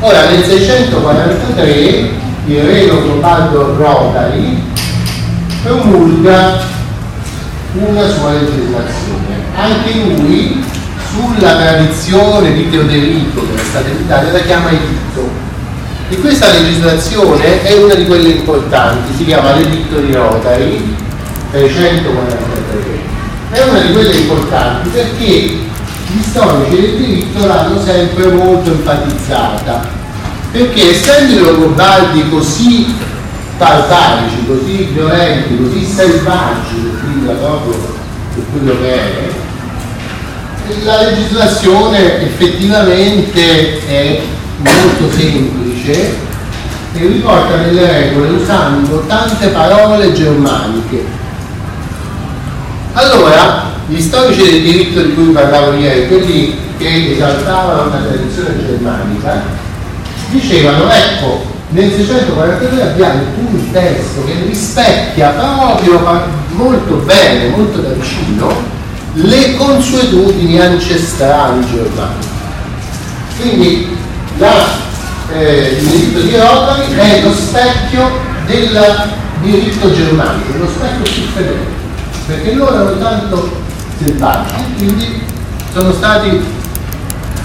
Ora nel 643 il re Longobardo Rotari promulga una sua legislazione. Anche lui sulla tradizione di Teoderico che era stata in Italia la chiama editto. E questa legislazione è una di quelle importanti, si chiama l'editto di Rotari 343. È una di quelle importanti perché gli storici del diritto l'hanno sempre molto enfatizzata perché essendo i Longobardi così barbarici, così violenti, così selvaggi, quindi proprio per quello che è, la legislazione effettivamente è molto semplice e riporta nelle regole usando tante parole germaniche. Allora, gli storici del diritto di cui parlavo ieri, quelli che esaltavano la tradizione germanica, dicevano ecco, nel 643 abbiamo un testo che rispecchia proprio molto bene, molto da vicino, le consuetudini ancestrali germaniche. Quindi la, eh, il diritto di Rotary è lo specchio del diritto germanico, lo specchio più fedele, perché loro erano tanto selvaggi, quindi sono stati,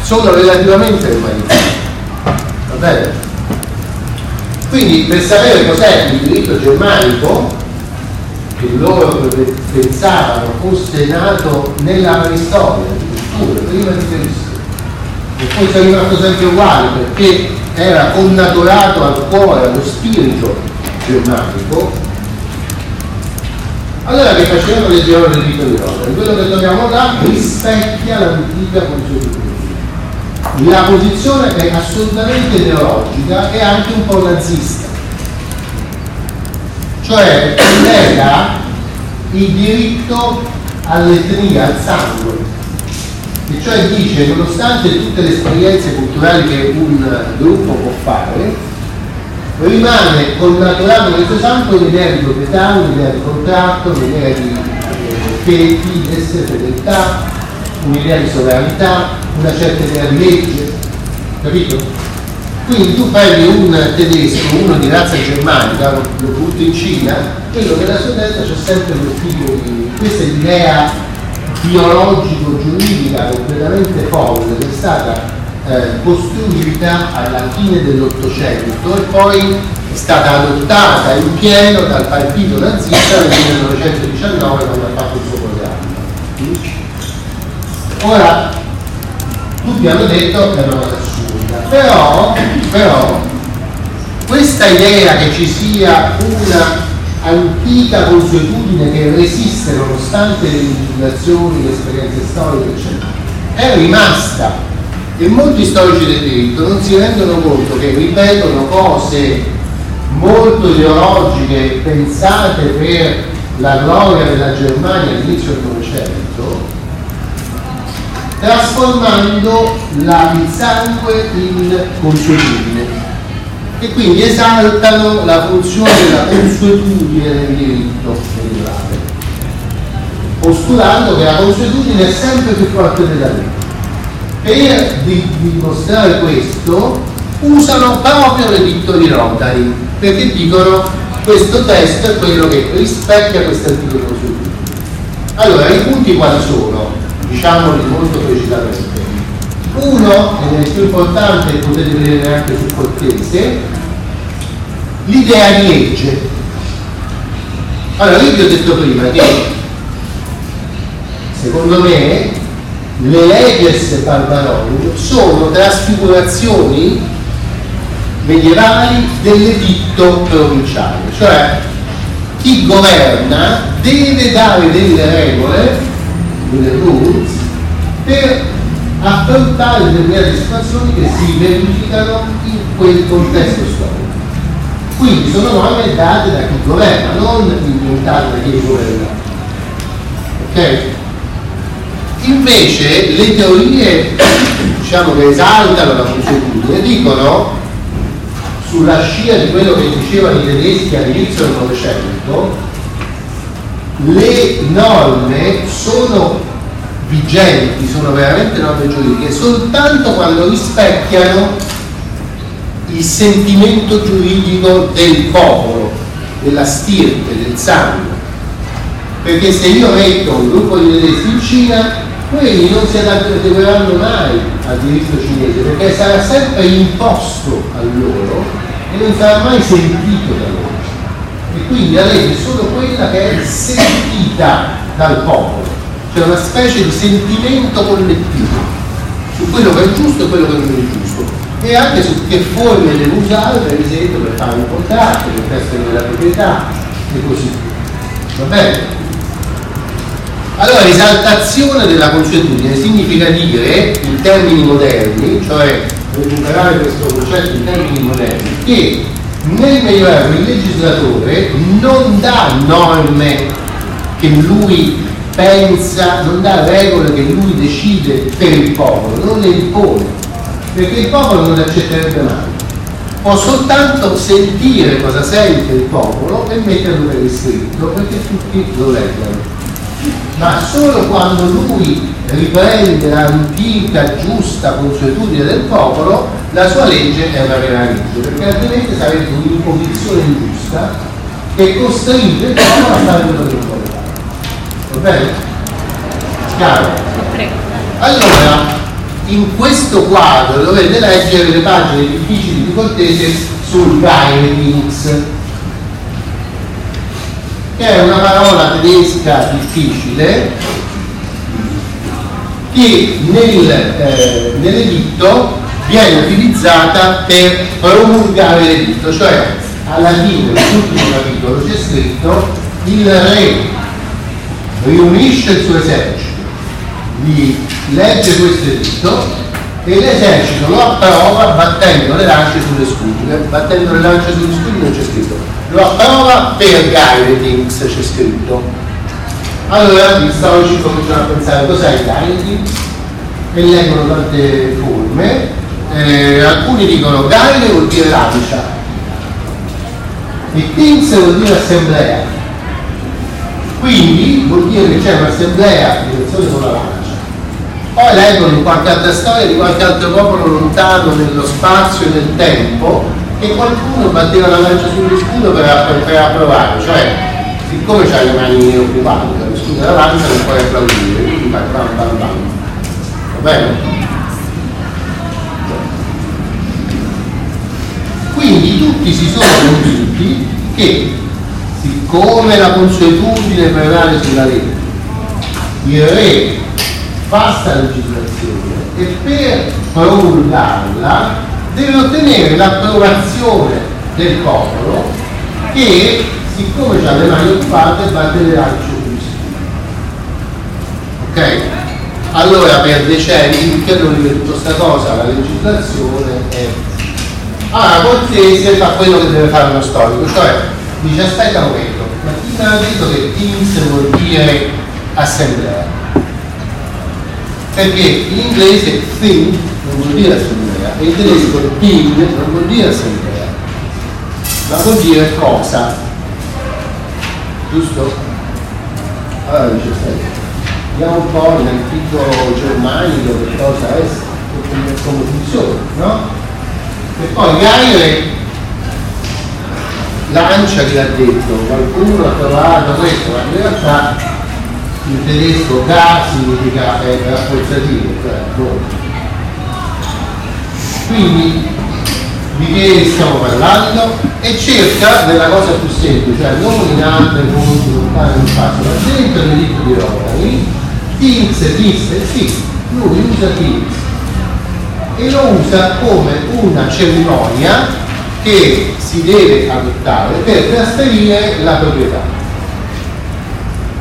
sono relativamente umanizzati. Va bene? Quindi per sapere cos'è il diritto germanico, che loro pensavano fosse nato nella preistoria, addirittura prima di Cristo, e poi è rimasto sempre uguale perché era connaturato al cuore, allo spirito germanico, allora che facevano le rito di Roma? Quello che troviamo là rispecchia l'antica consuetudine. La posizione è assolutamente ideologica e anche un po' nazista cioè nega il diritto all'etnia, al sangue, e cioè dice nonostante tutte le esperienze culturali che un gruppo può fare, rimane connaturato nel suo sangue un'idea di proprietà, un'idea di contratto, un'idea di eh, fede, fedeltà, un'idea di sovranità, una certa idea di legge, capito? Quindi tu prendi un tedesco, uno di razza germanica, lo, butti in Cina, quello che nella sua testa c'è sempre quel tipo di... questa idea biologico-giuridica completamente folle che è stata eh, costruita alla fine dell'Ottocento e poi è stata adottata in pieno dal partito nazista nel 1919 quando ha fatto il suo programma. Ora, tutti hanno detto che è una cosa assurda, però, però questa idea che ci sia una antica consuetudine che resiste nonostante le legislazioni, le esperienze storiche, eccetera, è rimasta e molti storici del diritto non si rendono conto che ripetono cose molto ideologiche pensate per la gloria della Germania all'inizio del Novecento trasformando la, il sangue in consuetudine e quindi esaltano la funzione della consuetudine nel diritto medievale, postulando che la consuetudine è sempre più forte della legge. Per dimostrare questo usano proprio l'editto di Rotary, perché dicono questo testo è quello che rispecchia questa antica consuetudine. Allora, i punti quali sono? diciamoli molto precisamente. Uno, ed è il più importante, potete vedere anche sul cortese, l'idea di legge. Allora, io vi ho detto prima che secondo me le leges barbarorum sono trasfigurazioni medievali dell'editto provinciale, cioè chi governa deve dare delle regole delle rules per affrontare determinate situazioni che si verificano in quel contesto storico. Quindi sono norme date da chi governa, non inventate da chi governa. Ok? Invece le teorie diciamo, che esaltano la consuetudine dicono sulla scia di quello che dicevano i tedeschi all'inizio del Novecento le norme sono vigenti, sono veramente norme giuridiche soltanto quando rispecchiano il sentimento giuridico del popolo, della stirpe, del sangue. Perché se io metto un gruppo di tedeschi in Cina, quelli non si adegueranno mai al diritto cinese, perché sarà sempre imposto a loro e non sarà mai sentito da loro. E quindi la legge è solo quella che è sentita dal popolo, cioè una specie di sentimento collettivo su quello che è giusto e quello che non è giusto e anche su che forme deve usare per esempio per fare un contratto, per testare della proprietà e così via. Va bene? Allora, esaltazione della consuetudine significa dire, in termini moderni, cioè recuperare questo concetto in termini moderni, che nel Medioevo il legislatore non dà norme che lui pensa, non dà regole che lui decide per il popolo, non le impone, perché il popolo non le accetterebbe mai. Può soltanto sentire cosa sente il popolo e metterlo per iscritto perché tutti lo leggono. Ma solo quando lui riprende l'antica giusta consuetudine del popolo, la sua legge è una vera legge, perché altrimenti sarebbe un'imposizione ingiusta che costringe il popolo a fare quello che vuole Va bene? Chiaro? Allora, in questo quadro dovete leggere le pagine difficili di Cortese sul Guidings, che è una parola tedesca difficile che nel, eh, nell'editto viene utilizzata per promulgare l'editto, cioè alla fine dell'ultimo capitolo c'è scritto il re riunisce il suo esercito, gli legge questo editto e l'esercito lo approva battendo le lance sulle scudi. Battendo le lance sulle scudi non c'è scritto. Lo approva per guidings c'è scritto. Allora gli storici cominciano a pensare cos'è il guiding e leggono tante forme. Eh, alcuni dicono guide vuol dire lancia e things vuol dire assemblea quindi vuol dire che c'è un'assemblea di persone con la lancia. Poi leggono in qualche altra storia di qualche altro popolo lontano nello spazio e nel tempo e qualcuno batteva la lancia sullo scudo per, per approvare, cioè siccome c'hai le mani occupate lo scudo lancia non puoi applaudire, quindi fai bam bam bam. Va bene? Quindi tutti si sono convinti che siccome la consuetudine prevale sulla legge, il re fa sta legislazione e per promulgarla deve ottenere l'approvazione del popolo che, siccome ha le mani occupate, batte le lance Ok? Allora per decenni finché non ripetuto questa cosa, la legislazione è... Allora, Cortese fa quello che deve fare uno storico, cioè dice aspetta un momento, ma chi mi ha detto che Teams vuol dire assemblea? Perché in inglese thing non vuol dire assemblea e in tedesco thing non vuol dire assemblea, ma vuol dire cosa. Giusto? Allora dice aspetta, vediamo un po' in antico germanico che cosa è, come funziona, no? E poi Gaire lancia che ha detto, qualcuno ha trovato questo, ma in realtà in tedesco ga significa è rafforzativo, cioè. Quindi di che stiamo parlando? E cerca della cosa più semplice, cioè non in altre fonti lontane in spazio, ma dentro il diritto di Rotary, Teams, Teams e sì, lui usa Teams e lo usa come una cerimonia che si deve adottare per trasferire la proprietà.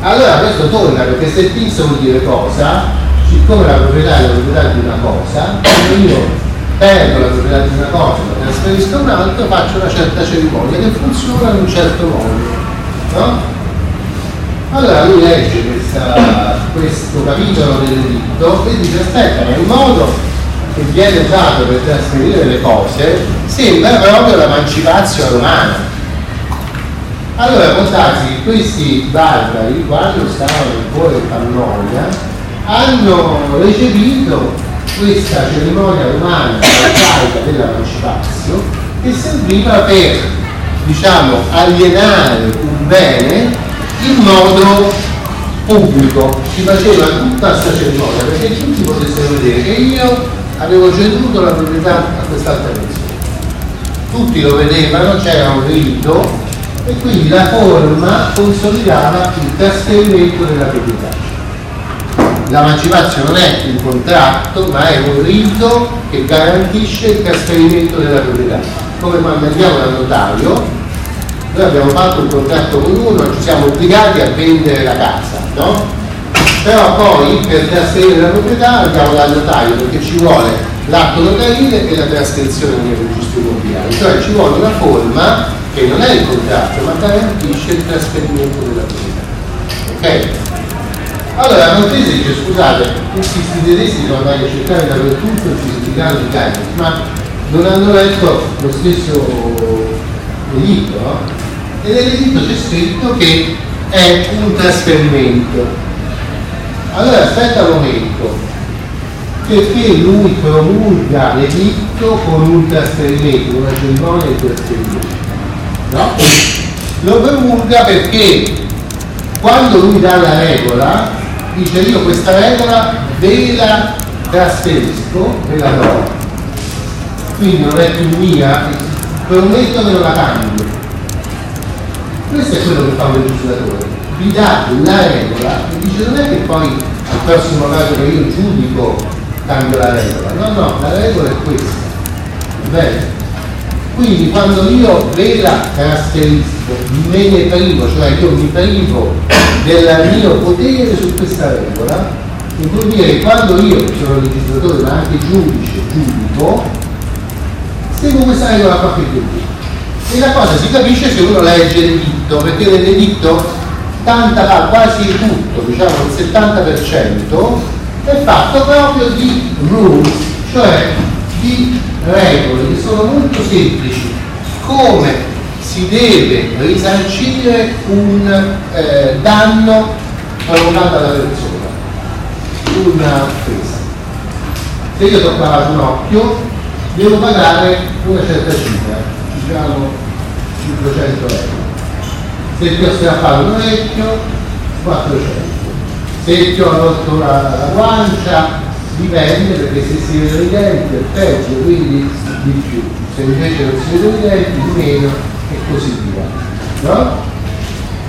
Allora questo torna perché se fixo vuol dire cosa, siccome la proprietà è la proprietà di una cosa, io perdo la proprietà di una cosa la trasferisco a un altro, faccio una certa cerimonia che funziona in un certo modo. No? Allora lui legge questa, questo capitolo dell'editto e dice aspetta, ma il modo che viene usato per trasferire le cose sembra proprio la mancipazio romana. Allora può che questi barbari, quando stavano nel cuore Pannonia, hanno recepito questa cerimonia romana arcaica dell'emancipazio che serviva per diciamo alienare un bene in modo pubblico si faceva tutta questa cerimonia perché tutti potessero vedere che io avevo ceduto la proprietà a quest'altra persona tutti lo vedevano, c'era un rito e quindi la forma consolidava il trasferimento della proprietà. L'emancipazione non è un contratto, ma è un rito che garantisce il trasferimento della proprietà. Come quando andiamo dal notario, noi abbiamo fatto un contratto con uno, ci siamo obbligati a vendere la casa, no? Però poi per trasferire la proprietà andiamo dal notaio perché ci vuole l'atto notarile e la trascrizione nel registro immobiliare, cioè ci vuole una forma che non è il contratto ma garantisce il trasferimento della proprietà. Ok? Allora Montese dice scusate, questi tedeschi sono andati a cercare dappertutto il significato di Kairos, ma non hanno letto lo stesso editto, no? E nell'editto c'è scritto che è un trasferimento. Allora aspetta un momento, perché lui promulga l'editto con un trasferimento, una cerimonia di trasferimento. No? Lo promulga perché quando lui dà la regola, dice io questa regola ve la trasferisco, ve la do, quindi non è più mia, prometto che non la cambio. Questo è quello che fa un legislatore, vi dà la regola e dice non è che poi al prossimo caso che io giudico cambio la regola. No, no, la regola è questa. Bene? Quindi quando io ve la trasferisco, me ne privo, cioè io mi privo del mio potere su questa regola, vuol dire che quando io sono legislatore ma anche giudice, giudico, seguo questa regola qua che tu e la cosa si capisce se uno legge l'editto, perché nell'editto tanta quasi tutto, diciamo il 70%, è fatto proprio di rules, cioè di regole che sono molto semplici, come si deve risarcire un eh, danno provocato alla persona, una offesa. Se io toccavo un occhio, devo pagare una certa cifra, diciamo 500 euro. Se ti ho strappato un orecchio, 400 se ti ho rotto la, la guancia dipende perché se si vedono i denti è peggio, quindi di più, se invece non si vedono i denti di meno e così via. No?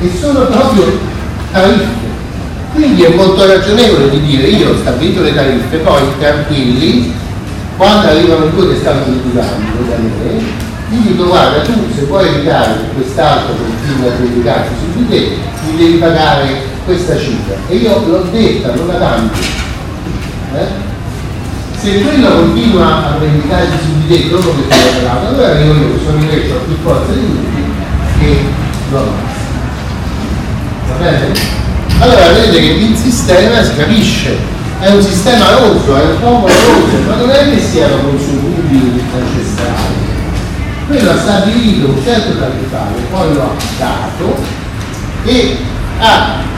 E sono proprio tariffe. Quindi è molto ragionevole di dire io ho stabilito le tariffe, poi tranquilli, quando arrivano i due che stanno litigando da me, gli dico guarda tu se vuoi evitare che quest'altro continua a litigarsi su di te, mi devi pagare questa cifra e io l'ho detta, non la cambio. Eh? Se quello continua a vendicarsi su di te dopo che ti regalato, allora arrivo io, sono invece ho più forza di tutti che lo ammazzo. Va bene? Allora vedete che il sistema si capisce, è un sistema rosso, è un popolo rosso, ma non è che siano consumibili ancestrali. Quello ha stabilito un certo tariffario, poi lo ha dato e ha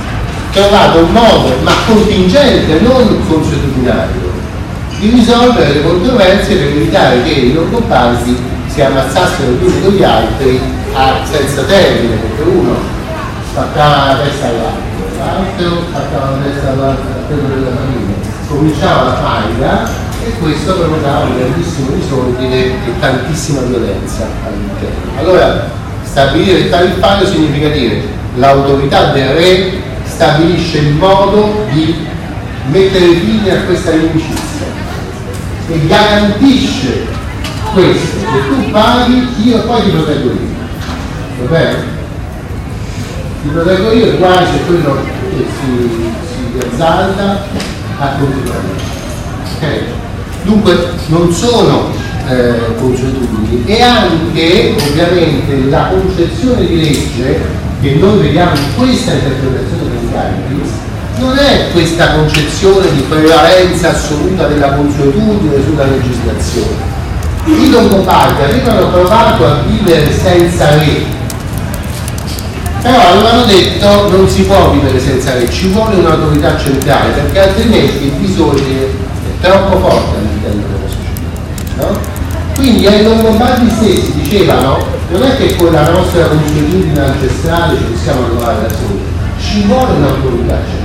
trovato un modo, ma contingente, non consuetudinario, di risolvere le controversie per evitare che i loro compagni si ammazzassero gli uni con gli altri a, senza termine, perché uno spaccava la testa all'altro, l'altro spaccava la testa all'altro quello della famiglia, cominciava la faida e questo provocava un grandissimo disordine e tantissima violenza all'interno. Allora, stabilire il tariffario significa dire l'autorità del re stabilisce il modo di mettere fine a questa inimicizia e garantisce questo, che tu paghi, io poi ti proteggo io. Va bene? Ti proteggo io guai se quello che si, si azzalda a continuare. Okay? Dunque non sono eh, consuetudini e anche ovviamente la concezione di legge che noi vediamo in questa interpretazione dei carichi non è questa concezione di prevalenza assoluta della consuetudine sulla legislazione. I Longobardi avevano provato a vivere senza re, però avevano detto non si può vivere senza re, ci vuole un'autorità centrale perché altrimenti il disordine è troppo forte all'interno della società. No? Quindi ai Longobardi stessi dicevano non è che con la nostra consuetudine ancestrale ci possiamo trovare da soli, ci vuole un'autorità